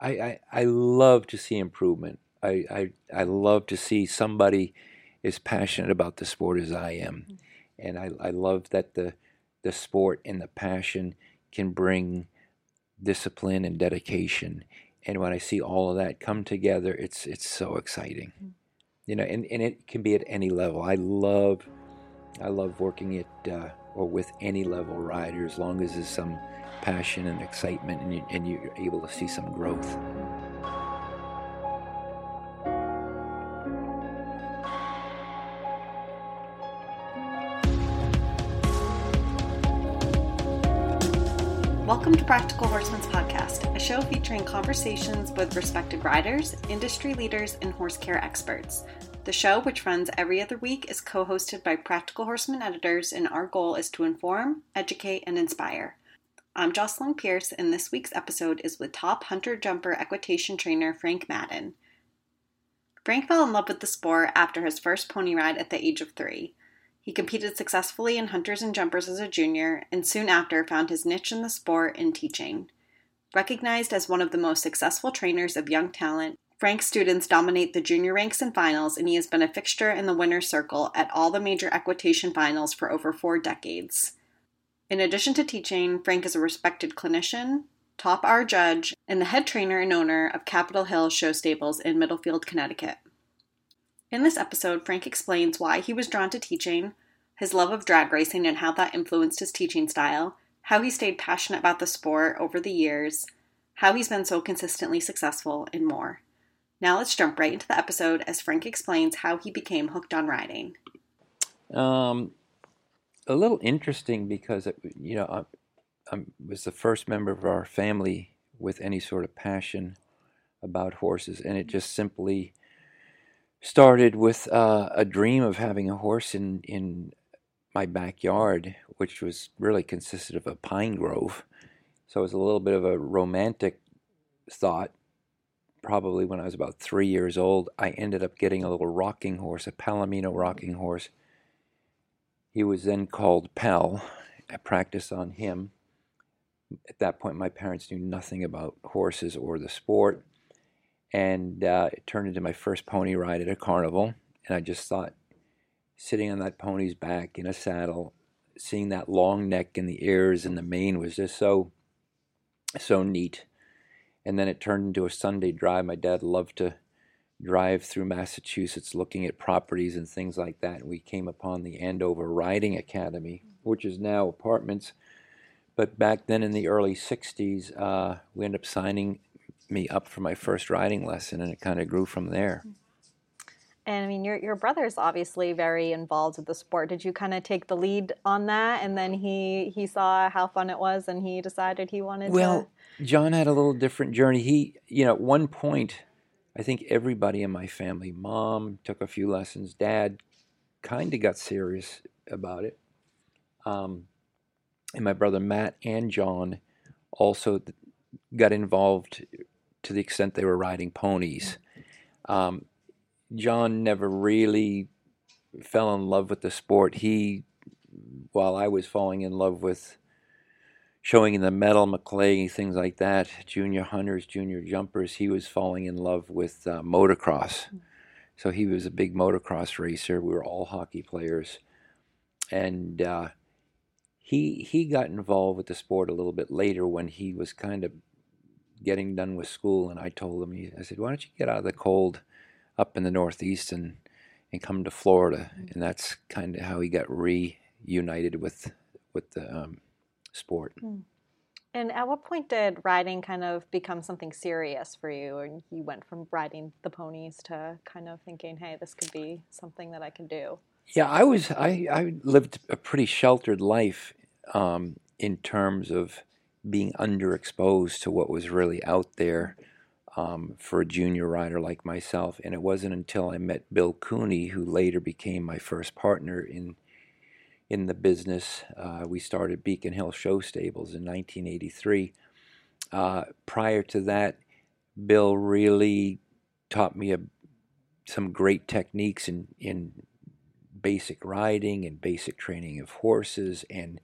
I, I, I love to see improvement. I, I, I love to see somebody as passionate about the sport as I am. Mm. And I, I love that the, the sport and the passion can bring discipline and dedication. And when I see all of that come together, it's, it's so exciting. Mm. You know, and, and it can be at any level. I love, I love working at, uh, or with any level rider as long as there's some passion and excitement and, you, and you're able to see some growth. Welcome to Practical Horseman's Podcast, a show featuring conversations with respected riders, industry leaders, and horse care experts. The show, which runs every other week, is co hosted by Practical Horseman editors, and our goal is to inform, educate, and inspire. I'm Jocelyn Pierce, and this week's episode is with top hunter jumper equitation trainer Frank Madden. Frank fell in love with the sport after his first pony ride at the age of three. He competed successfully in hunters and jumpers as a junior, and soon after found his niche in the sport in teaching. Recognized as one of the most successful trainers of young talent, Frank's students dominate the junior ranks and finals, and he has been a fixture in the winner's circle at all the major equitation finals for over four decades. In addition to teaching, Frank is a respected clinician, top R judge, and the head trainer and owner of Capitol Hill Show Stables in Middlefield, Connecticut. In this episode, Frank explains why he was drawn to teaching, his love of drag racing and how that influenced his teaching style, how he stayed passionate about the sport over the years, how he's been so consistently successful, and more. Now let's jump right into the episode as Frank explains how he became hooked on riding. Um, a little interesting because it, you know I, I was the first member of our family with any sort of passion about horses, and it just simply started with uh, a dream of having a horse in in my backyard, which was really consisted of a pine grove. So it was a little bit of a romantic thought. Probably when I was about three years old, I ended up getting a little rocking horse, a Palomino rocking horse he was then called Pal. I practiced on him. At that point, my parents knew nothing about horses or the sport. And uh, it turned into my first pony ride at a carnival. And I just thought, sitting on that pony's back in a saddle, seeing that long neck and the ears and the mane was just so, so neat. And then it turned into a Sunday drive. My dad loved to drive through Massachusetts looking at properties and things like that. And we came upon the Andover Riding Academy, which is now apartments. But back then in the early 60s, uh, we ended up signing me up for my first riding lesson, and it kind of grew from there. And I mean, your your brother's obviously very involved with the sport. Did you kind of take the lead on that, and then he he saw how fun it was, and he decided he wanted well, to? Well, John had a little different journey. He, you know, at one point, I think everybody in my family, mom took a few lessons, dad kind of got serious about it. Um, and my brother Matt and John also got involved to the extent they were riding ponies. Um, John never really fell in love with the sport. He, while I was falling in love with showing in the medal, Maclay, things like that, junior hunters, junior jumpers. He was falling in love with uh, motocross. Mm-hmm. So he was a big motocross racer. We were all hockey players. And uh, he, he got involved with the sport a little bit later when he was kind of getting done with school. And I told him, I said, why don't you get out of the cold up in the Northeast and, and come to Florida? Mm-hmm. And that's kind of how he got reunited with, with the um, sport. Mm. And at what point did riding kind of become something serious for you? And you went from riding the ponies to kind of thinking, hey, this could be something that I can do? Yeah, I was, I, I lived a pretty sheltered life um, in terms of being underexposed to what was really out there um, for a junior rider like myself. And it wasn't until I met Bill Cooney, who later became my first partner in in the business. Uh, we started Beacon Hill Show Stables in 1983. Uh, prior to that, Bill really taught me a, some great techniques in, in basic riding and basic training of horses and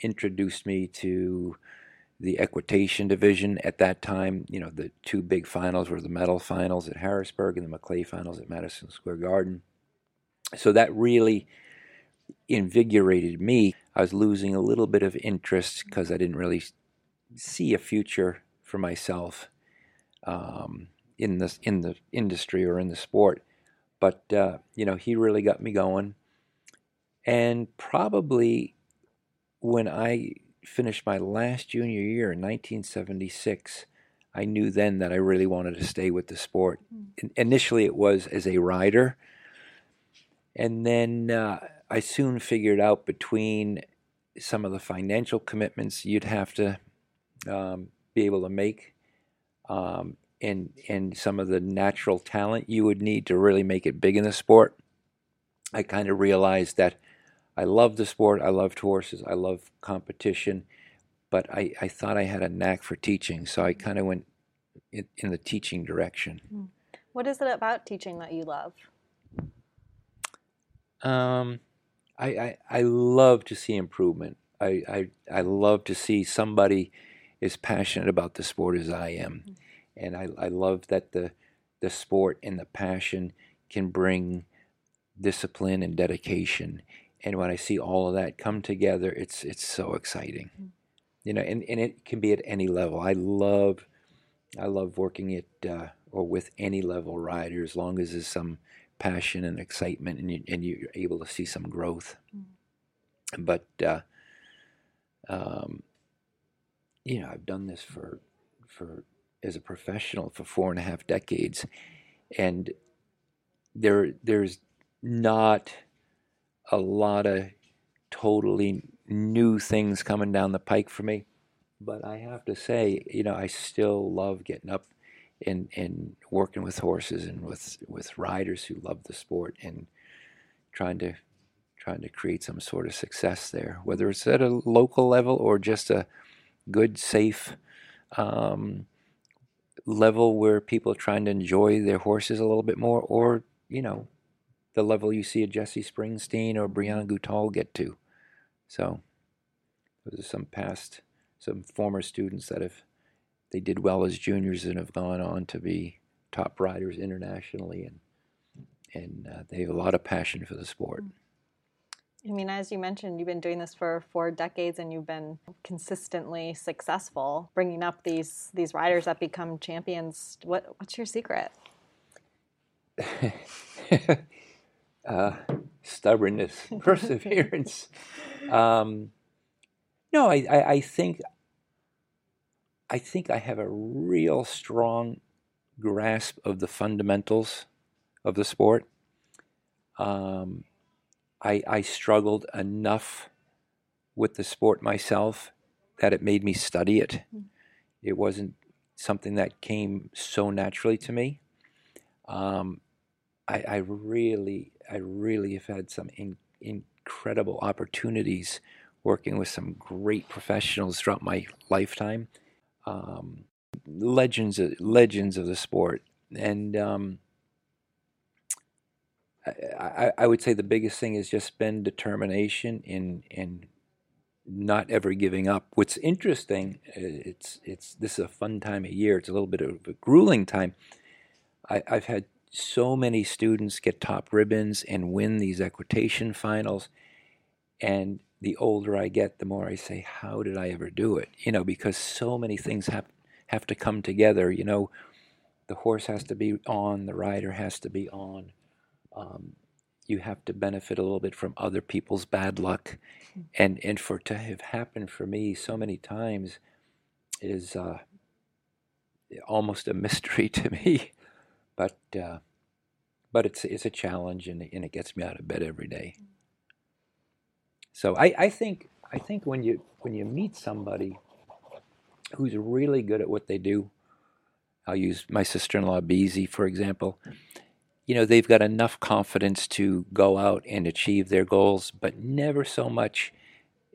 introduced me to the equitation division at that time. You know, the two big finals were the medal finals at Harrisburg and the Maclay finals at Madison Square Garden. So that really invigorated me. I was losing a little bit of interest because I didn't really see a future for myself um, in the in the industry or in the sport. But uh, you know, he really got me going, and probably when I finished my last junior year in 1976, I knew then that I really wanted to stay with the sport. Mm. Initially, it was as a rider, and then uh, I soon figured out between some of the financial commitments you'd have to um, be able to make, um, and and some of the natural talent you would need to really make it big in the sport. I kind of realized that I love the sport. I loved horses. I love competition, but I, I thought I had a knack for teaching, so I kind of went in, in, the teaching direction. Hmm. What is it about teaching that you love? Um, I, I, I love to see improvement. I, I, I love to see somebody as passionate about the sport as I am. Hmm. And I, I love that the, the sport and the passion can bring discipline and dedication and when I see all of that come together, it's it's so exciting. Mm-hmm. You know, and, and it can be at any level. I love I love working at uh, or with any level rider as long as there's some passion and excitement and you, and you're able to see some growth. Mm-hmm. But uh, um, you know, I've done this for for as a professional for four and a half decades, and there there's not a lot of totally new things coming down the pike for me. But I have to say, you know, I still love getting up and, and working with horses and with, with riders who love the sport and trying to trying to create some sort of success there, whether it's at a local level or just a good, safe um, level where people are trying to enjoy their horses a little bit more, or you know, the level you see a Jesse Springsteen or Brianne Goutal get to. So those are some past, some former students that have they did well as juniors and have gone on to be top riders internationally, and and uh, they have a lot of passion for the sport. I mean, as you mentioned, you've been doing this for four decades, and you've been consistently successful, bringing up these these riders that become champions. What what's your secret? uh, stubbornness, perseverance. Um, no, I, I, I, think I think I have a real strong grasp of the fundamentals of the sport. Um, I, I struggled enough with the sport myself that it made me study it. Hmm. It wasn't something that came so naturally to me. Um, I, I really, I really have had some in, incredible opportunities working with some great professionals throughout my lifetime. Um, legends, legends of the sport, and um, I, I, would say the biggest thing has just been determination in in not ever giving up. What's interesting, uh, it's it's this is a fun time of year. It's a little bit of a grueling time. I, I've had so many students get top ribbons and win these equitation finals. And the older I get, the more I say, how did I ever do it? You know, because so many things have, have to come together. You know, the horse has to be on, the rider has to be on. Um, you have to benefit a little bit from other people's bad luck. And, and for to have happened for me so many times is uh, almost a mystery to me but uh, but it's it's a challenge and, and it gets me out of bed every day. So I, I think I think when you when you meet somebody who's really good at what they do, I'll use my sister-in-law Beezie for example. You know they've got enough confidence to go out and achieve their goals, but never so much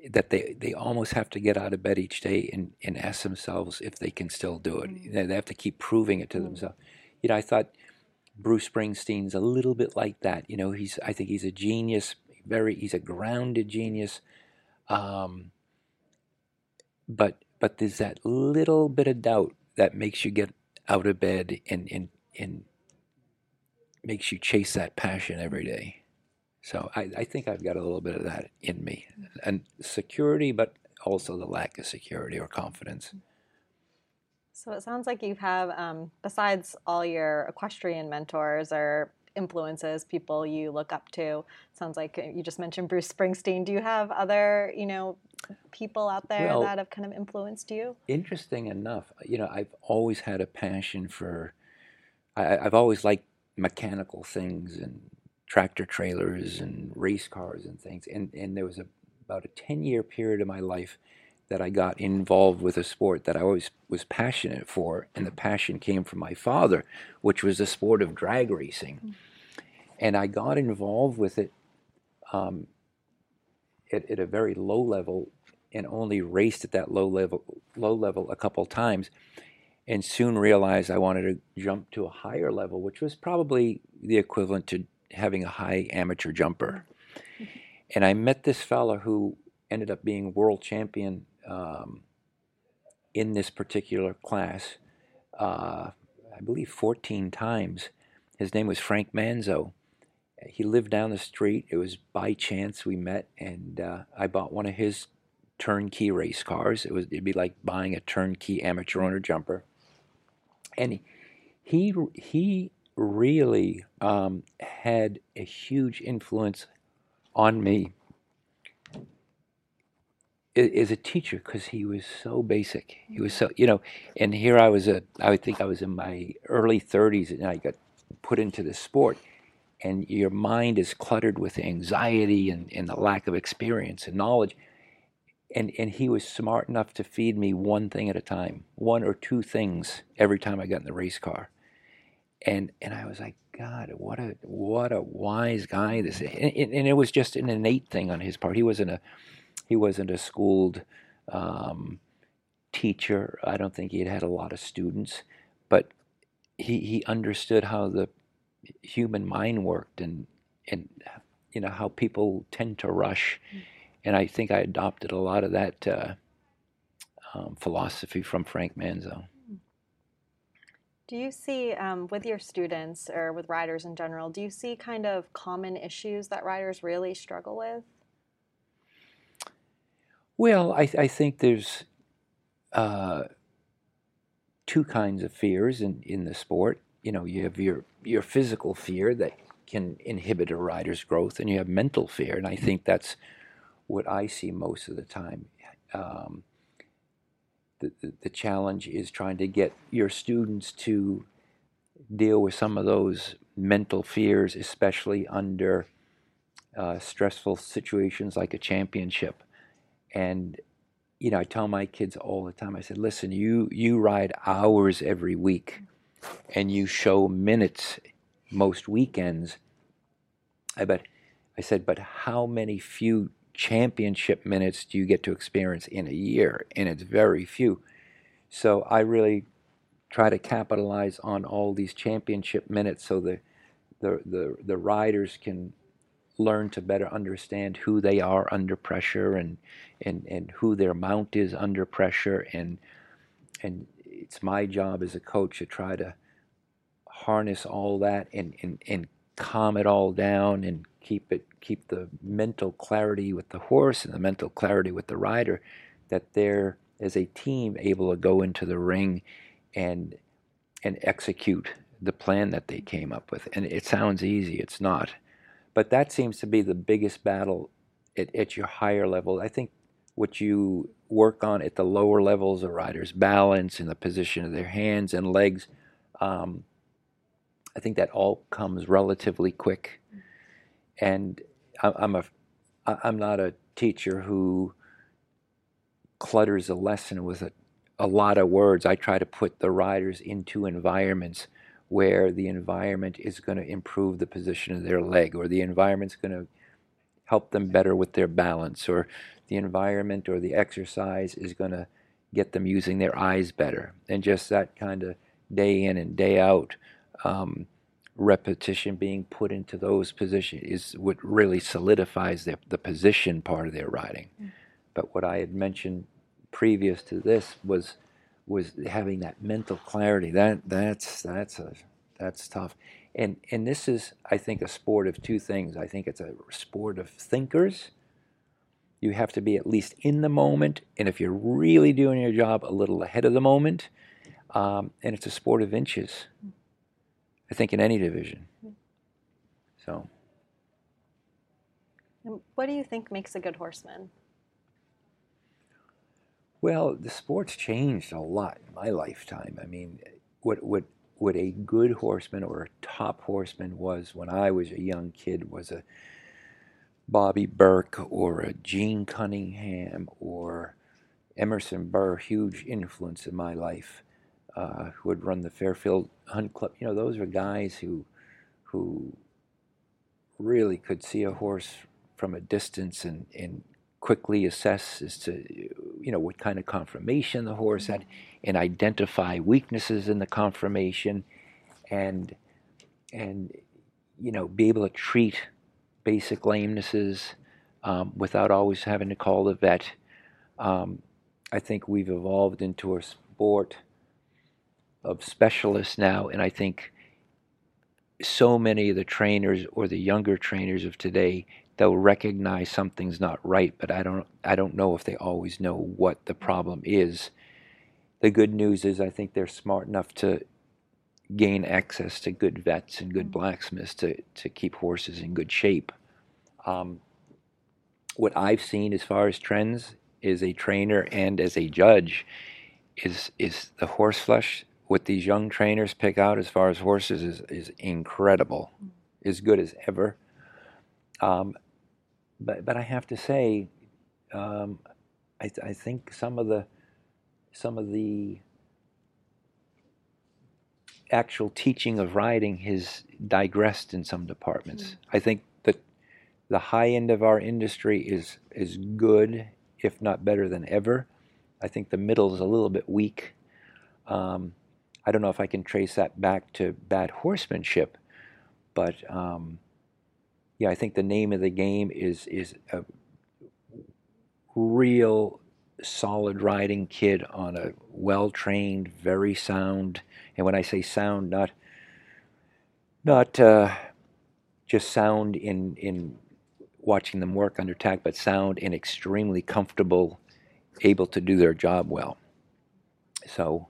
that they, they almost have to get out of bed each day and, and ask themselves if they can still do it. Mm-hmm. They have to keep proving it to mm-hmm. themselves you know, I thought Bruce Springsteen's a little bit like that. You know, he's I think he's a genius, very he's a grounded genius. Um, but but there's that little bit of doubt that makes you get out of bed and and and makes you chase that passion every day. So I, I think I've got a little bit of that in me, and security, but also the lack of security or confidence. So it sounds like you have, um, besides all your equestrian mentors or influences, people you look up to. Sounds like uh, you just mentioned Bruce Springsteen. Do you have other, you know, people out there Well- that have kind of influenced you? Interesting enough, uh, you know, I've always had a passion for. I, I've always liked mechanical things and tractor trailers and race cars and things. And and there was a, about a ten year period of my life that I got involved with a sport that I always was passionate for, and the passion came from my father, which was the sport of drag racing. Mm. And I got involved with it um, at, at a very low level and only raced at that low level low level a couple times and soon realized I wanted to jump to a higher level which was probably the equivalent to having a high amateur jumper. And I met this fella who ended up being world champion um, in this particular class uh, I believe 14 times. His name was Frank Manzo he lived down the street. It was by chance we met, and uh, I bought one of his turnkey race cars. It was it'd be like buying a turnkey amateur owner jumper, and he he, really um, had a huge influence on me as a teacher because he was so basic. He was so you know, and here I was a I would think I was in my early 30s, and I got put into the sport and your mind is cluttered with anxiety and, and the lack of experience and knowledge. And, and he was smart enough to feed me one thing at a time, one or two things every time I got in the race car. And, and I was like, God, what a, what a wise guy this is. And, and- it was just an innate thing on his part. He wasn't a, he wasn't a schooled um, teacher. I don't think he had had a lot of students, but he, he understood how the human mind worked and and you know how people tend to rush. And i think i adopted a lot of that uh, um, philosophy from frank manzo. Do you see um, with your students or with riders in general, do you see kind of common issues that riders really struggle with? well i, I think there's uh, two kinds of fears in, in the sport you know you have your your physical fear that can inhibit a rider's growth and you have mental fear and i think that's what i see most of the time. Um, the, the, the challenge is trying to get your students to deal with some of those mental fears especially under uh, stressful situations like a championship. And you know i tell my kids all the time i said listen you you ride hours every week and you show minutes most weekends i bet i said but how many few championship minutes do you get to experience in a year? And it's very few. So i really try to capitalize on all these championship minutes so the the the, the riders can learn to better understand who they are under pressure and and and who their mount is under pressure and and it's my job as a coach to try to harness all that and and, and calm it all down and keep it keep the mental clarity with the horse and the mental clarity with the rider that they're as a team able to go into the ring and and execute the plan that they came up with. And it sounds easy it's not. But that seems to be the biggest battle at, at your higher level. I think what you work on at the lower levels of riders balance and the position of their hands and legs um, i think that all comes relatively quick. And i'm a i'm not a teacher who clutters a lesson with a, a lot of words. I try to put the riders into environments where the environment is going to improve the position of their leg or the environment's going to help them better with their balance or the environment or the exercise is going to get them using their eyes better and just that kind of day in and day out um, repetition being put into those positions is what really solidifies their, the position part of their riding but what i had mentioned previous to this was was having that mental clarity. That that's that's a that's tough. And and this is I think a sport of two things. I think it's a sport of thinkers. You have to be at least in the moment, and if you're really doing your job, a little ahead of the moment. Um, and it's a sport of inches. I think in any division. So. What do you think makes a good horseman? Well, the sport's changed a lot in my lifetime. I mean, what what what a good horseman or a top horseman was when I was a young kid was a Bobby Burke or a Gene Cunningham or Emerson Burr, huge influence in my life, uh, who had run the Fairfield Hunt Club. You know, those were guys who who really could see a horse from a distance and, and quickly assess as to you know what kind of conformation the horse had and identify weaknesses in the conformation and and you know be able to treat basic lamenesses um, without always having to call the vet. Um, I think we've evolved into a sport of specialists now and I think so many of the trainers or the younger trainers of today they'll recognize something's not right but i don't i don't know if they always know what the problem is. The good news is i think they're smart enough to gain access to good vets and good blacksmiths to, to keep horses in good shape. Um, what i've seen as far as trends is a trainer and as a judge is is the horse flesh what these young trainers pick out as far as horses is, is incredible, as good as ever. Um, but but I have to say, um, I, I think some of the some of the actual teaching of riding has digressed in some departments. Mm. I think that the high end of our industry is is good, if not better than ever. I think the middle is a little bit weak. Um, I don't know if I can trace that back to bad horsemanship, but um, yeah, I think the name of the game is is a real solid riding kid on a well trained, very sound, and when I say sound, not not uh, just sound in in watching them work under tack, but sound and extremely comfortable, able to do their job well. So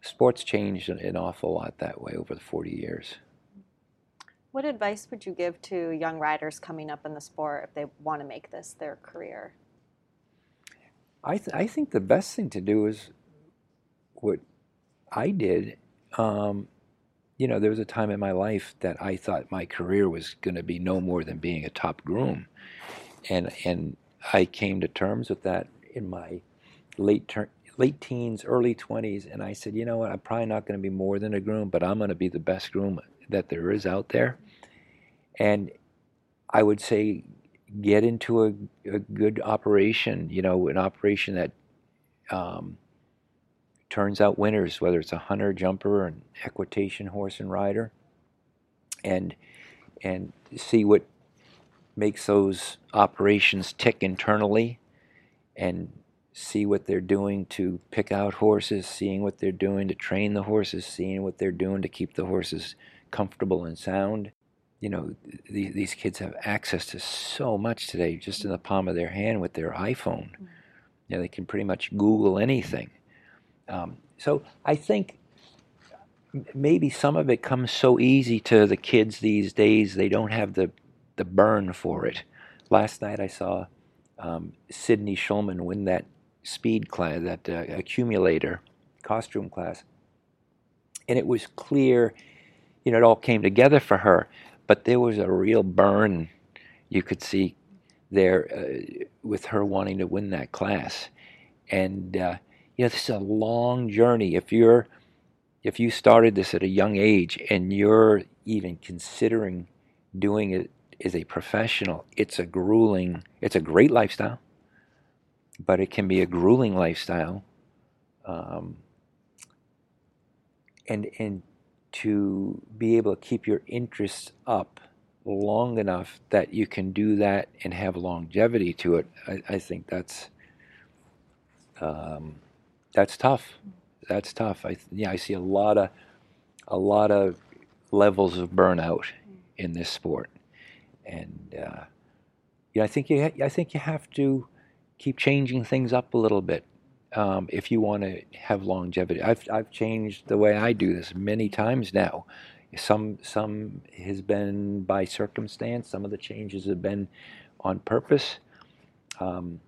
sports changed an awful lot that way over the 40 years. What advice would you give to young riders coming up in the sport if they want to make this their career? I, th- I think the best thing to do is what I did. Um, you know, there was a time in my life that I thought my career was going to be no more than being a top groom, and and I came to terms with that in my late ter- late teens, early 20s, and I said, you know what, I'm probably not going to be more than a groom, but I'm going to be the best groom that there is out there. And I would say, get into a, a good operation, you know, an operation that um, turns out winners, whether it's a hunter, jumper, or an equitation horse and rider, and and see what makes those operations tick internally and see what they're doing to pick out horses, seeing what they're doing to train the horses, seeing what they're doing to keep the horses comfortable and sound. You know, th- these kids have access to so much today just in the palm of their hand with their iPhone. Mm-hmm. You know, they can pretty much Google anything. Um, so I think maybe some of it comes so easy to the kids these days, they don't have the, the burn for it. Last night I saw um, Sydney Shulman win that speed class, that uh, accumulator costume class. And it was clear, you know, it all came together for her, but there was a real burn you could see there uh, with her wanting to win that class. And, uh, you know, this is a long journey. If you're, if you started this at a young age and you're even considering doing it as a professional, it's a grueling, it's a great lifestyle but it can be a grueling lifestyle. Um, and and to be able to keep your interests up long enough that you can do that and have longevity to it, I, I think that's um, that's tough. That's tough. I yeah, I see a lot of a lot of levels of burnout in this sport, and uh, yeah, I think you I think you have to keep changing things up a little bit um, if you want to have longevity. I've I've changed the way I do this many times now. Some some has been by circumstance. Some of the changes have been on purpose. Um,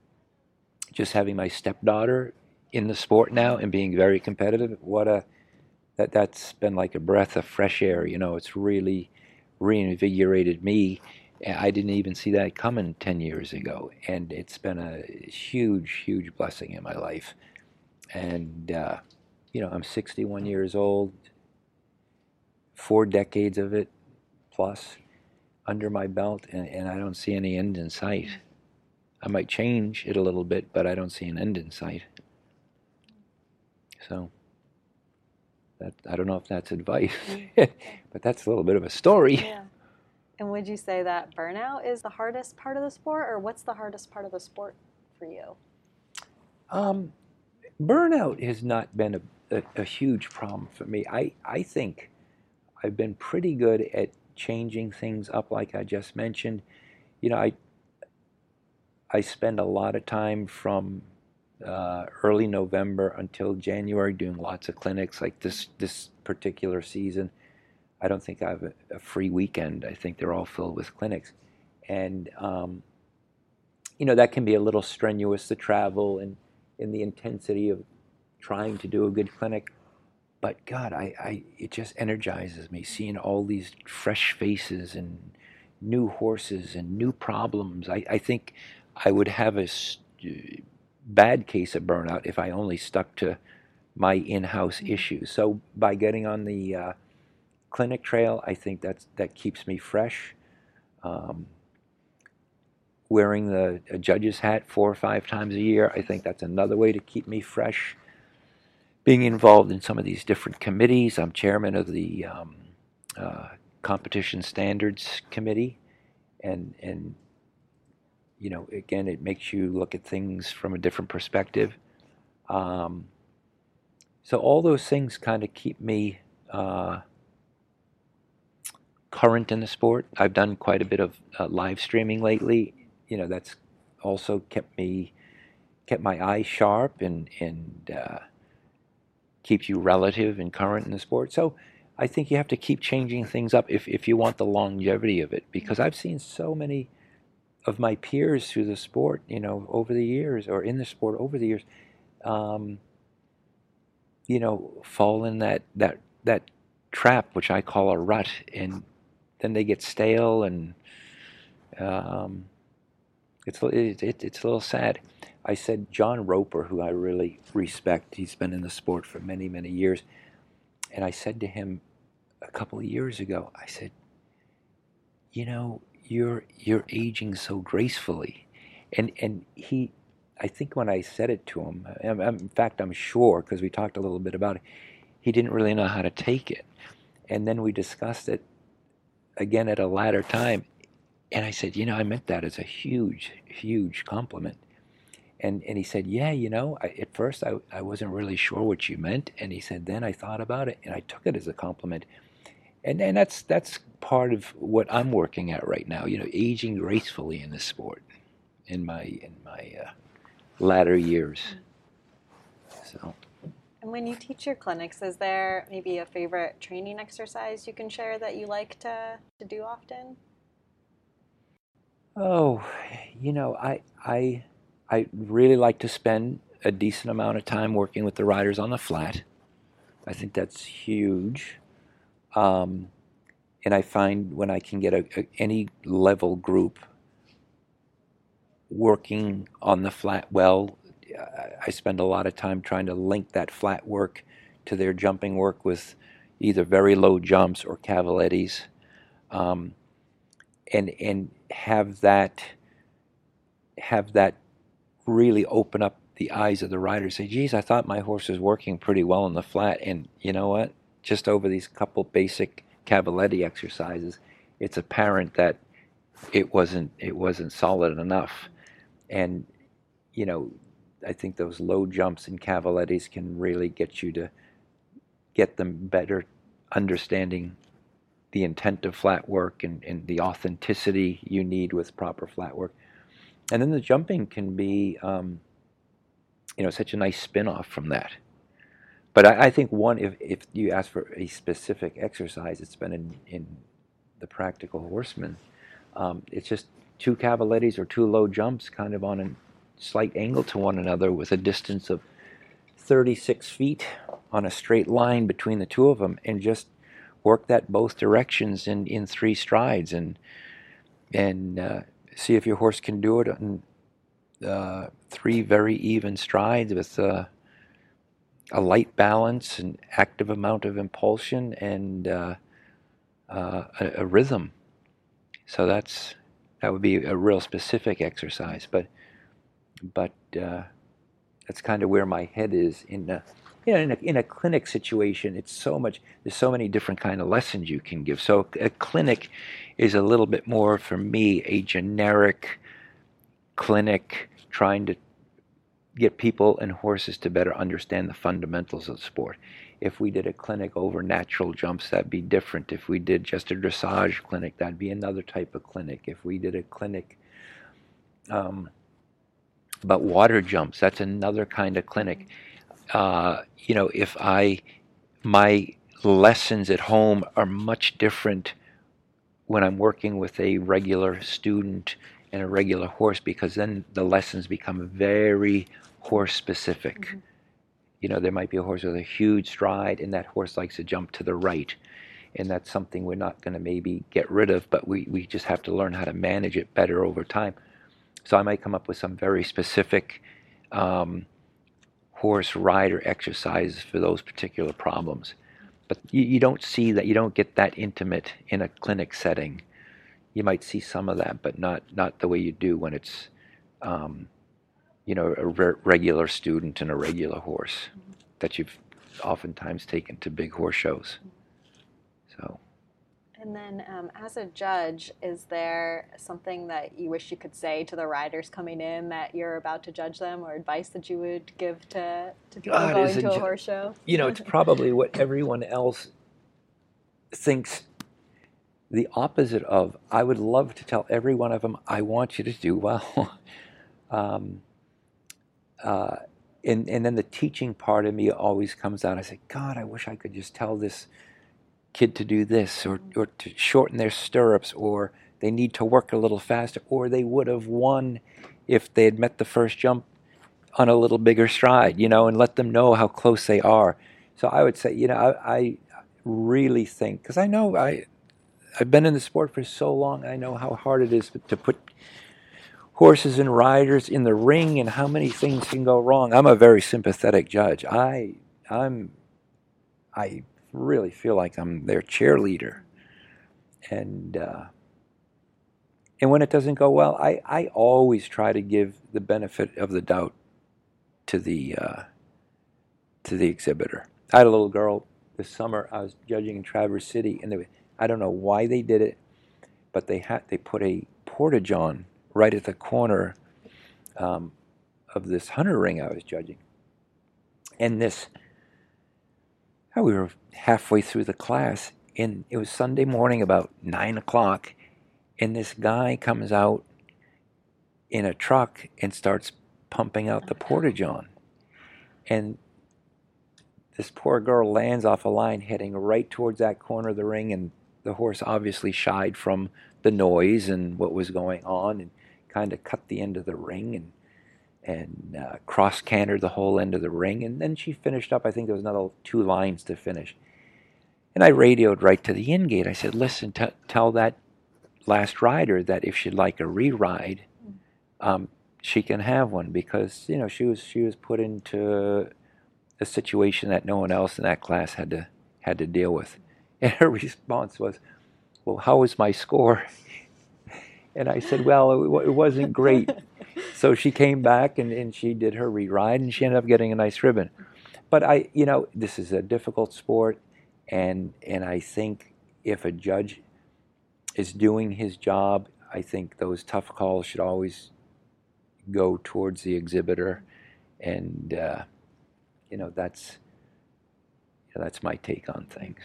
just having my stepdaughter in the sport now and being very competitive, what a that that's been like a breath of fresh air. You know, it's really reinvigorated me. Eh, I didn't even see that coming 10 years ago. And it's been a huge, huge blessing in my life. And, uh, you know, I'm 61 years old, four decades of it plus under my belt, and, and I don't see any end in sight. Mm. I might change it a little bit, but I don't see an end in sight. So that I don't know if that's advice, mm. but that's a little bit of a story. Yeah. And would you say that burnout is the hardest part of the sport, or what's the hardest part of the sport for you? Um, burnout has not been a, a, a, huge problem for me. I, I think I've been pretty good at changing things up, like I just mentioned. You know, I I spend a lot of time from uh, early November until January doing lots of clinics. Like this this particular season, I don't think I have a, a free weekend. I think they're all filled with clinics, and um, you know that can be a little strenuous to travel and in the intensity of trying to do a good clinic. But God, I, I it just energizes me seeing all these fresh faces and new horses and new problems. I, I think I would have a st- bad case of burnout if I only stuck to my in-house issues. So by getting on the uh, clinic trail, I think that's that keeps me fresh. Um, wearing the judge's hat four or five times a year, I think that's another way to keep me fresh. Being involved in some of these different committees, I'm chairman of the um, uh, competition standards committee, and and you know, again, it makes you look at things from a different perspective. Um, so all those things kind of keep me uh, current in the sport. I've done quite a bit of uh, live streaming lately. You know, that's also kept me kept my eyes sharp and and uh, keeps you relative and current in the sport. So I think you have to keep changing things up if if you want the longevity of it. Because I've seen so many of my peers through the sport, you know, over the years or in the sport over the years, um, you know, fall in that that that trap which I call a rut, and then they get stale, and um, it's it, it, it's a little sad. I said John Roper, who I really respect, he's been in the sport for many many years, and I said to him a couple of years ago, I said, you know, you're you're aging so gracefully and and he i think when i said it to him in fact i'm sure because we talked a little bit about it he didn't really know how to take it and then we discussed it again at a later time and i said you know i meant that as a huge huge compliment and and he said yeah you know I, at first I, I wasn't really sure what you meant and he said then i thought about it and i took it as a compliment and and that's that's part of what I'm working at right now. You know, aging gracefully in the sport in my in my uh, latter years. So. And when you teach your clinics, is there maybe a favorite training exercise you can share that you like to, to do often? Oh, you know, I I I really like to spend a decent amount of time working with the riders on the flat. I think that's huge. Um, and I find when I can get a, a, any level group working on the flat well, I spend a lot of time trying to link that flat work to their jumping work with either very low jumps or cavalettis, um, and and have that have that really open up the eyes of the rider. Say, "Geez, I thought my horse was working pretty well in the flat, and you know what? just over these couple basic Cavaletti exercises, it's apparent that it wasn't it wasn't solid enough, and you know I think those low jumps in cavalettis can really get you to get them better understanding the intent of flat work and, and the authenticity you need with proper flat work. And then the jumping can be, um, you know, such a nice spin off from that. But I, I, think one, if, if you ask for a specific exercise, it's been in, in the practical horseman. Um, it's just two cavalettis or two low jumps kind of on a slight angle to one another with a distance of 36 feet on a straight line between the two of them and just work that both directions in, in three strides and and uh, see if your horse can do it in uh, three very even strides with uh, a light balance and active amount of impulsion and uh, uh, a, a, rhythm. So that's that would be a real specific exercise, but but uh, that's kind of where my head is in the you know, in a, in a clinic situation, it's so much. There's so many different kind of lessons you can give. So a clinic is a little bit more for me a generic clinic trying to get people and horses to better understand the fundamentals of the sport. If we did a clinic over natural jumps, that'd be different. If we did just a dressage clinic, that'd be another type of clinic. If we did a clinic um, about water jumps, that's another kind of clinic. Uh, you know, if I, my lessons at home are much different when I'm working with a regular student and a regular horse because then the lessons become very horse specific. Mm-hmm. You know, there might be a horse with a huge stride, and that horse likes to jump to the right. And that's something we're not going to maybe get rid of, but we, we just have to learn how to manage it better over time. So I might come up with some very specific um, horse rider exercises for those particular problems. But you, you don't see that, you don't get that intimate in a clinic setting. You might see some of that, but not, not the way you do when it's um, you know, a re- regular student and a regular horse that you've oftentimes taken to big horse shows. So. And then, um, as a judge, is there something that you wish you could say to the riders coming in that you're about to judge them, or advice that you would give to, to people God, going to a, a horse show? You know, it's probably what everyone else thinks the opposite of. I would love to tell every one of them, I want you to do well. um, uh, and, and then the teaching part of me always comes out. I say, God, I wish I could just tell this kid to do this or, or to shorten their stirrups or they need to work a little faster or they would have won if they had met the first jump on a little bigger stride, you know, and let them know how close they are. So I would say, you know, I, I really think, because I know I, I've been in the sport for so long, I know how hard it is to put horses and riders in the ring and how many things can go wrong. I'm a very sympathetic judge. I I'm I really feel like I'm their cheerleader. And uh, and when it doesn't go well, I, I always try to give the benefit of the doubt to the uh, to the exhibitor. I had a little girl this summer. I was judging in Traverse City, and they, I don't know why they did it, but they had they put a Porta-John right at the corner um, of this hunter ring I was judging. And this, we were halfway through the class, and it was Sunday morning about nine o'clock, and this guy comes out in a truck and starts pumping out the Porta-John. And this poor girl lands off a line heading right towards that corner of the ring, and the horse obviously shied from the noise and what was going on. And kind of cut the end of the ring and and uh, cross cantered the whole end of the ring. And then she finished up. I think there was another two lines to finish. And I radioed right to the in gate. I said, "Listen, t- tell that last rider that if she'd like a re-ride, um, she can have one because you know she was she was put into a situation that no one else in that class had to had to deal with." And her response was, "Well, how was my score?" And I said, well, it, it wasn't great. So she came back and, and she did her re-ride and she ended up getting a nice ribbon. But I, you know, this is a difficult sport, and and I think if a judge is doing his job, I think those tough calls should always go towards the exhibitor, and uh, you know that's that's my take on things.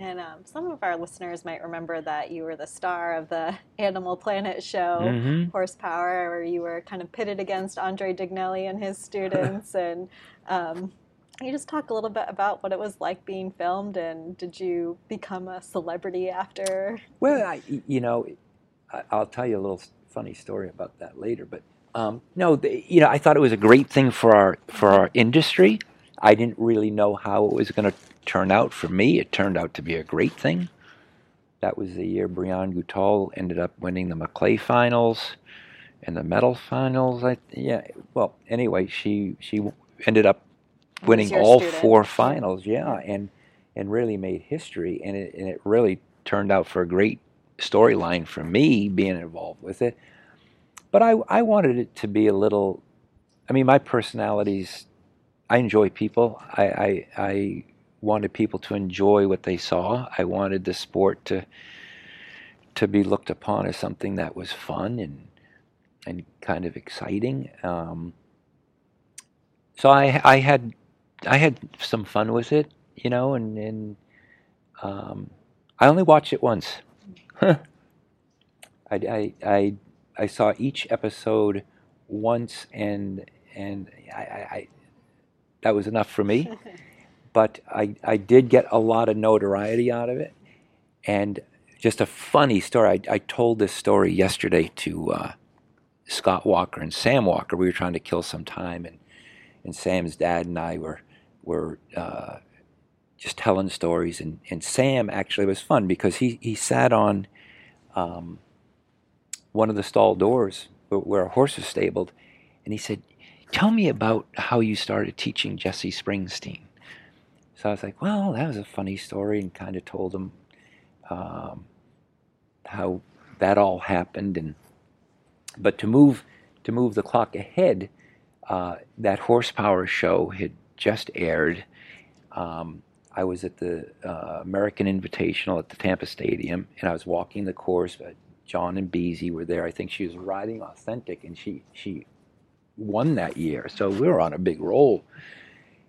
And um, some of our listeners might remember that you were the star of the Animal Planet show, Mhm. Horsepower, where you were kind of pitted against Andre Dignelli and his students. and um, can you just talk a little bit about what it was like being filmed, and did you become a celebrity after? Well, I, you know, I'll tell you a little funny story about that later. But um, no, the, you know, I thought it was a great thing for our for our industry. I didn't really know how it was going to turn out for me. It turned out to be a great thing. That was the year Brianne Goutal ended up winning the Maclay finals and the medal finals. I yeah. Well, anyway, she she ended up winning all student. four finals. Yeah, and and really made history. And it and it really turned out for a great storyline for me being involved with it. But I I wanted it to be a little. I mean, my personality's. I enjoy people. I I, I wanted people to enjoy what they saw. I wanted the sport to to be looked upon as something that was fun and and kind of exciting. Um, so I I had I had some fun with it, you know, and and um, I only watched it once. I, I I I saw each episode once, and and I, I, I that was enough for me. but I I did get a lot of notoriety out of it, and just a funny story. I, I told this story yesterday to uh, Scott Walker and Sam Walker. We were trying to kill some time, and and Sam's dad and I were were uh, just telling stories. And, and Sam actually was fun because he he sat on um, one of the stall doors where, where a horse was stabled, and he said, "Tell me about how you started teaching Jesse Springsteen." So I was like, "Well, that was a funny story," and kind of told him um, how that all happened. And but to move to move the clock ahead, uh, that horsepower show had just aired. Um, I was at the uh, American Invitational at the Tampa Stadium, and I was walking the course. John and Beezie were there. I think she was riding Authentic, and she she won that year. So we were on a big roll.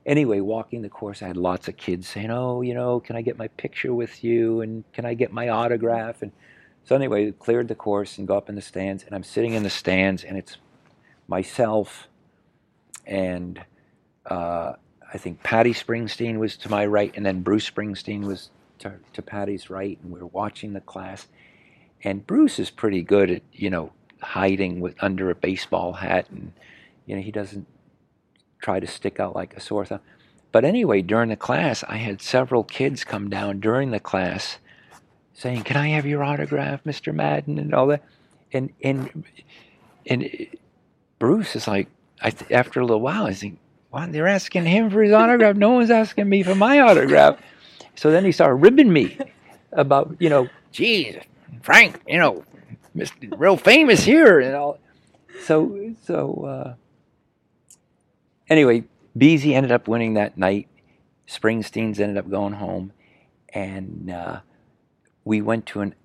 Anyway, walking the course, I had lots of kids saying, "Oh, you know, can I get my picture with you? And can I get my autograph?" And so anyway, we cleared the course and go up in the stands, and I'm sitting in the stands, and it's myself and uh, I think Patti Springsteen was to my right, and then Bruce Springsteen was to, to Patti's right, and we were watching the class. And Bruce is pretty good at you know hiding with under a baseball hat, and you know he doesn't try to stick out like a sore thumb. But anyway, during the class, I had several kids come down during the class saying, "Can I have your autograph, Mr. Madden?" and all that. And and and Bruce is like, I th- after a little while, I think, "Wow, they're asking him for his autograph. No one's asking me for my autograph." So then he started ribbing me about, you know, geez, Frank, you know, real famous here and all. So so uh, anyway, Beezie ended up winning that night. Springsteen's ended up going home, and uh, we went to an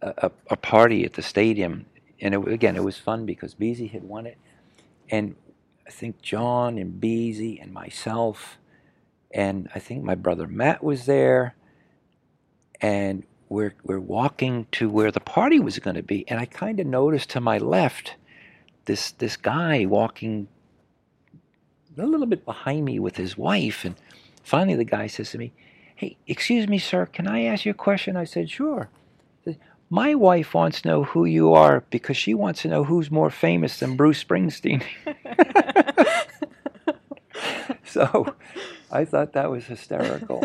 a, a party at the stadium, and it, again it was fun because Beezie had won it, and I think John and Beezie and myself, and I think my brother Matt was there, and we're we're walking to where the party was going to be, and I kind of noticed to my left this this guy walking a little bit behind me with his wife, and finally the guy says to me, "Hey, excuse me, sir, can I ask you a question?" I said, "Sure." Says, My wife wants to know who you are because she wants to know who's more famous than Bruce Springsteen. so I thought that was hysterical.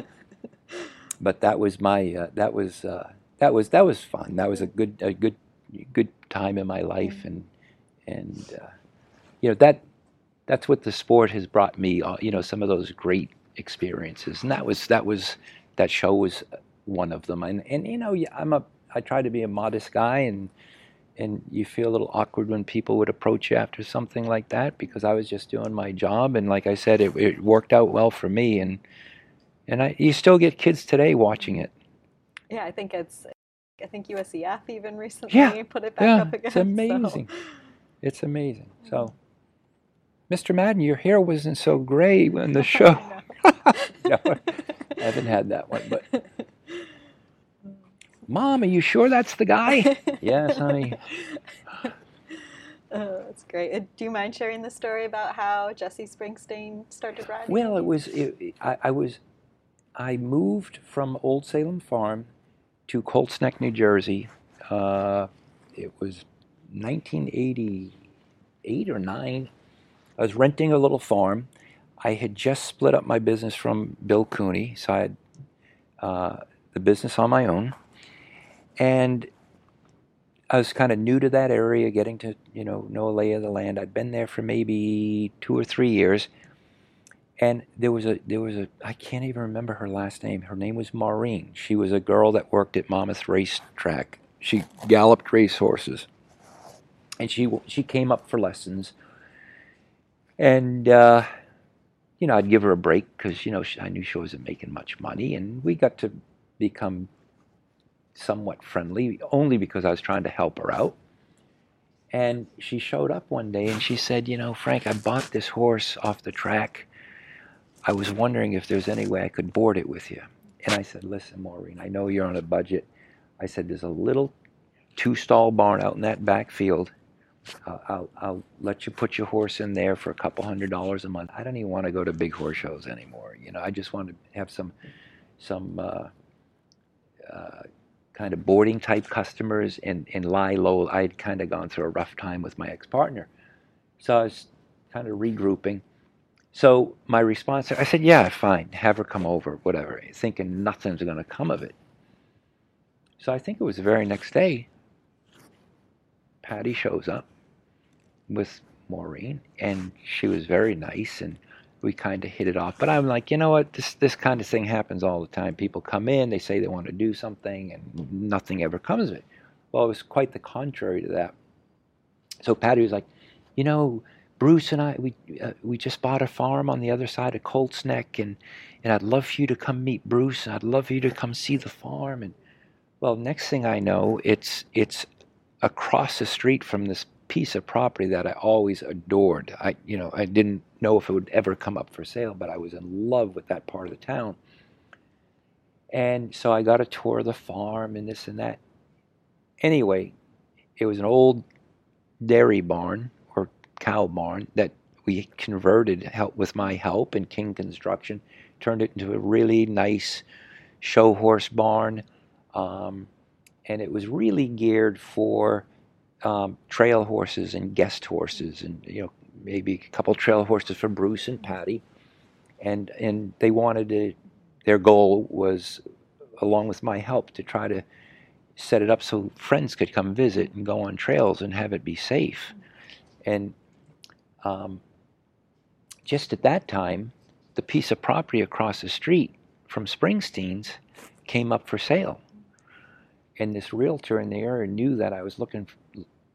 But that was my uh, that was uh, that was that was fun. That was a good a good good time in my life, and and uh, you know that that's what the sport has brought me. uh, You know, some of those great experiences, and that was that was that show was one of them. And and you know, I'm a I try to be a modest guy, and and you feel a little awkward when people would approach you after something like that because I was just doing my job, and like I said, it, it worked out well for me, and and I you still get kids today watching it. Yeah, I think it's. I think USEF even recently Yeah, put it back yeah, up again. it's so- amazing. It's amazing. So Mr. Madden, your hair wasn't so gray in the show. no, I haven't had that one, but. Mom, are you sure that's the guy? yes, honey. Oh, that's great. Do you mind sharing the story about how Jesse Springsteen started riding? Well, it was it, I, I was I moved from Old Salem Farm to Colts Neck, New Jersey. Uh, it was 1988 or nine. I was renting a little farm. I had just split up my business from Bill Cooney, so I had uh, the business on my own, and I was kind of new to that area, getting to you know know a lay of the land. I'd been there for maybe two or three years, and there was a there was a I can't even remember her last name. Her name was Maureen. She was a girl that worked at Monmouth Racetrack. She galloped racehorses, and she she came up for lessons, and uh, you know I'd give her a break because you know I knew she wasn't making much money, and we got to become somewhat friendly, only because I was trying to help her out. And she showed up one day and she said, You know, Frank, I bought this horse off the track. I was wondering if there's any way I could board it with you. And I said, Listen, Maureen, I know you're on a budget. I said, There's a little two stall barn out in that back field. I'll, I'll, let you put your horse in there for a couple hundred dollars a month. I don't even want to go to big horse shows anymore. You know, I just want to have some, some, uh, uh, kind of boarding type customers and, and lie low. I had kind of gone through a rough time with my ex partner. So I was kind of regrouping. So my response, I said, yeah, fine, have her come over, whatever, thinking nothing's going to come of it. So I think it was the very next day, Patti shows up with Maureen, and she was very nice, and we kind of hit it off. But I'm like, you know what? This this kind of thing happens all the time. People come in, they say they want to do something, and nothing ever comes of it. Well, it was quite the contrary to that. So Patti was like, you know, Bruce and I, we uh, we just bought a farm on the other side of Colts Neck, and and I'd love for you to come meet Bruce, and I'd love for you to come see the farm. And well, next thing I know, it's it's across the street from this piece of property that I always adored. I, you know, I didn't know if it would ever come up for sale, but I was in love with that part of the town. And so I got a tour of the farm and this and that. Anyway, it was an old dairy barn or cow barn that we converted help with my help and King Construction, turned it into a really nice show horse barn. Um, and it was really geared for um, trail horses and guest horses, and you know maybe a couple trail horses for Bruce and Patti, and and they wanted to. Their goal was, along with my help, to try to set it up so friends could come visit and go on trails and have it be safe, and um, just at that time, the piece of property across the street from Springsteen's came up for sale and this realtor in the area knew that I was looking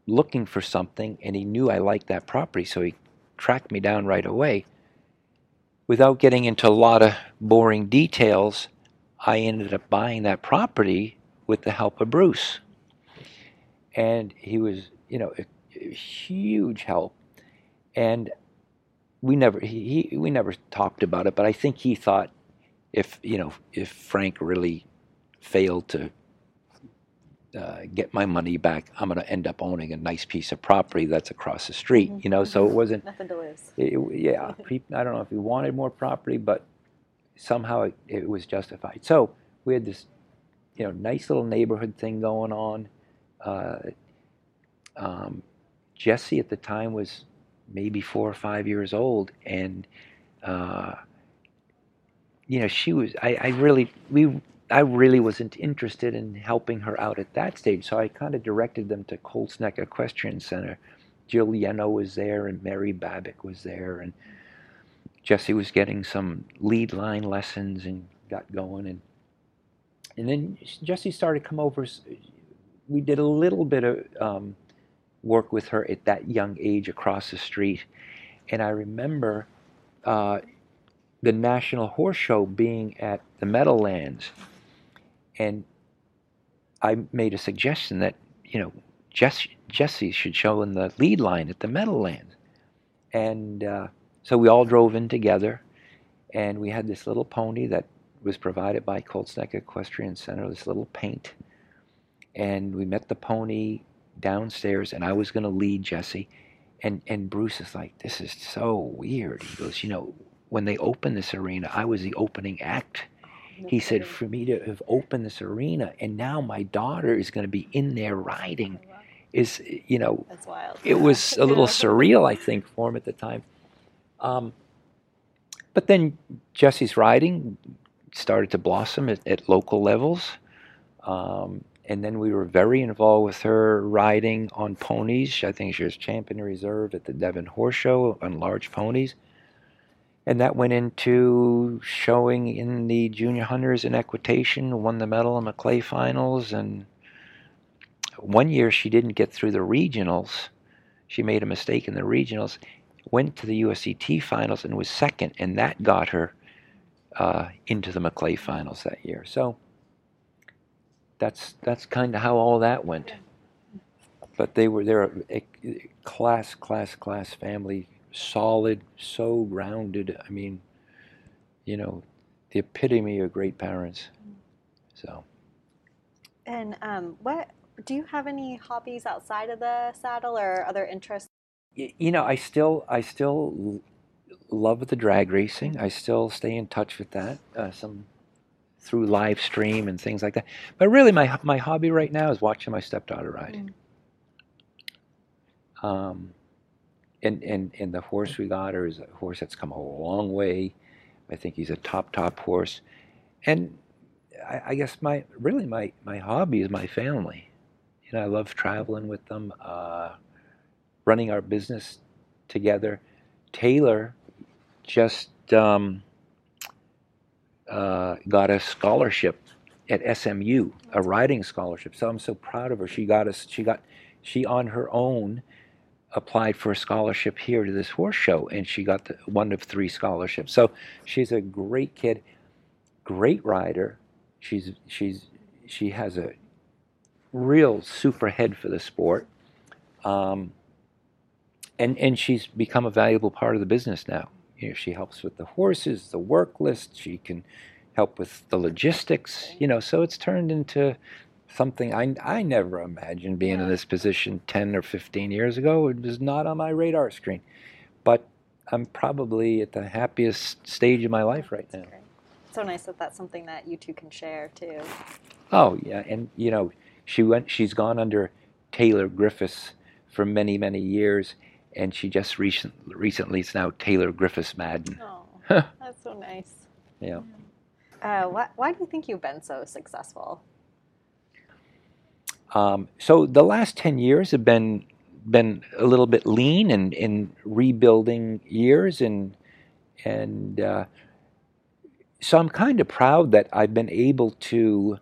looking for something, and he knew I liked that property, so he tracked me down right away. Without getting into a lot of boring details, I ended up buying that property with the help of Bruce, and he was, you know, a, a huge help, and we never he, he we never talked about it, but I think he thought if you know if Frank really failed to uh, get my money back, I'm going to end up owning a nice piece of property that's across the street. Mm-hmm. You know, so it wasn't. Nothing to lose. It, yeah, I don't know if he wanted more property, but somehow it, it, was justified. So we had this, you know, nice little neighborhood thing going on. Uh, um, Jesse at the time was maybe four or five years old, and uh, you know, she was. I, I really we I really wasn't interested in helping her out at that stage, so I kind of directed them to Colts Neck Equestrian Center. Jill Yeno was there, and Mary Babick was there, and Jesse was getting some lead line lessons and got going, and and then Jesse started to come over. We did a little bit of um, work with her at that young age across the street, and I remember uh, the National Horse Show being at the Meadowlands and I made a suggestion that you know Jesse, Jesse should show in the lead line at the Meadowlands, and uh, so we all drove in together, and we had this little pony that was provided by Colts Neck Equestrian Center. This little paint, and we met the pony downstairs, and I was going to lead Jesse, and and Bruce is like, "This is so weird." He goes, "You know, when they opened this arena, I was the opening act." He said, "For me to have opened this arena, and now my daughter is going to be in there riding." is you know it was a little surreal i think for him at the time. Um, but then jesse's riding started to blossom at, at local levels. Um, and then we were very involved with her riding on ponies. I think she was champion reserve at the devon horse show on large ponies and that went into showing in the junior hunters in equitation won the medal in the Maclay finals and one year she didn't get through the regionals. She made a mistake in the regionals, went to the USET finals and was second, and that got her uh, into the Maclay finals that year. So that's that's kind of how all that went. But they were they're a, a class class class family, solid, so rounded. I mean, you know, the epitome of great parents. So. And um, what do you have any hobbies outside of the saddle or other interests? you know, I still I still love the drag racing. I still stay in touch with that. Uh, some through live stream and things like that. But really, my my hobby right now is watching my stepdaughter ride. Um, and and and the horse we got is a horse that's come a long way. I think he's a top top horse, and I, I guess my really my my hobby is my family. You know, I love traveling with them, uh, running our business together. Taylor just um, uh, got a scholarship at SMU, a riding scholarship. So I'm so proud of her. She got us. She got she on her own applied for a scholarship here to this horse show, and she got the, one of three scholarships. So she's a great kid, great rider. She's she's she has a real super head for the sport, um, and and she's become a valuable part of the business now. You know, she helps with the horses, the work list. She can help with the logistics. You know, so it's turned into something I, I never imagined being in this position 10 or 15 years ago. It was not on my radar screen. But I'm probably at the happiest stage of my life right now. So nice that that's something that you two can share too. Oh, yeah. And, you know, she went, she's gone under Taylor Griffiths for many, many years. And she just recent, recently is now Taylor Griffiths Madden. Oh, that's so nice. Yeah. Uh, why, why do you think you've been so successful? Um, so the last 10 years have been been a little bit lean and in rebuilding years and and uh, so I'm kind of proud that I've been able to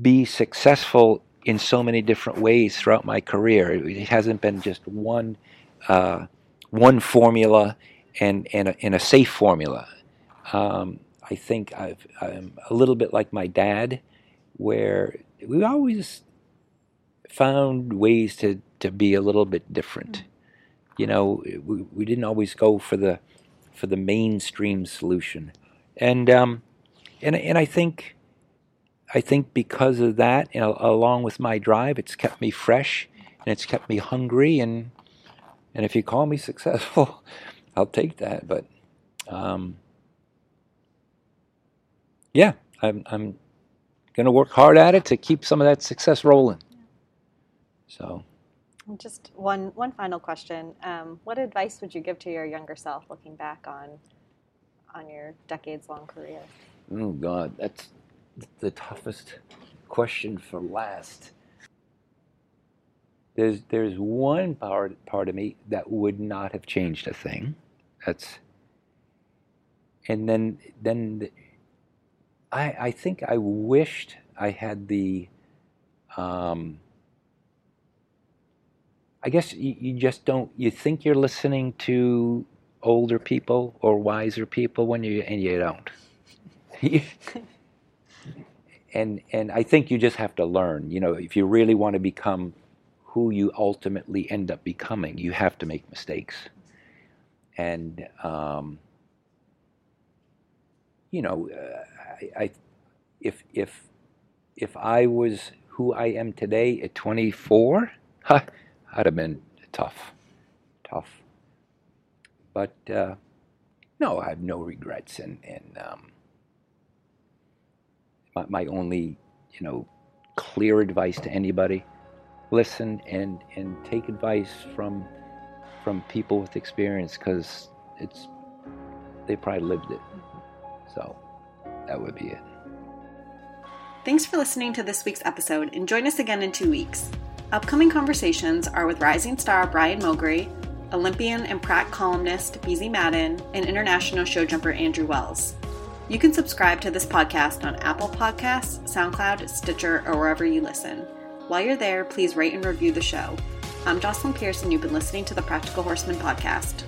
be successful in so many different ways throughout my career. It hasn't been just one uh, one formula and and a, and a safe formula. Um, I think I've, I'm a little bit like my dad, where we always found ways to, to be a little bit different. You know, we, we didn't always go for the for the mainstream solution, and um, and and I think I think because of that, and along with my drive, it's kept me fresh and it's kept me hungry, and and if you call me successful, I'll take that. But um, yeah, I'm I'm going to work hard at it to keep some of that success rolling. So, Just one one final question. Um, what advice would you give to your younger self looking back on on your decades long career? oh God, that's the toughest question for last. There's there's one part part of me that would not have changed a thing. That's and then then the, I I think I wished I had the um, I guess you, you just don't you think you're listening to older people or wiser people when you and you don't. and and I think you just have to learn. You know, if you really want to become who you ultimately end up becoming. You have to make mistakes, and um, you know, uh, I, if if if I was who I am today at 24, huh, I'd have been tough, tough. But uh, no, I have no regrets, and and um, my, my only you know clear advice to anybody: listen and and take advice from from people with experience because it's they probably lived it. So that would be it. Thanks for listening to this week's episode and join us again in two weeks. Upcoming conversations are with rising star Brian Moggre, Olympian and Pratt columnist Beezie Madden, and international show jumper Andrew Wells. You can subscribe to this podcast on Apple Podcasts, SoundCloud, Stitcher, or wherever you listen. While you're there, please rate and review the show. I'm Jocelyn and you've been listening to the Practical Horseman podcast.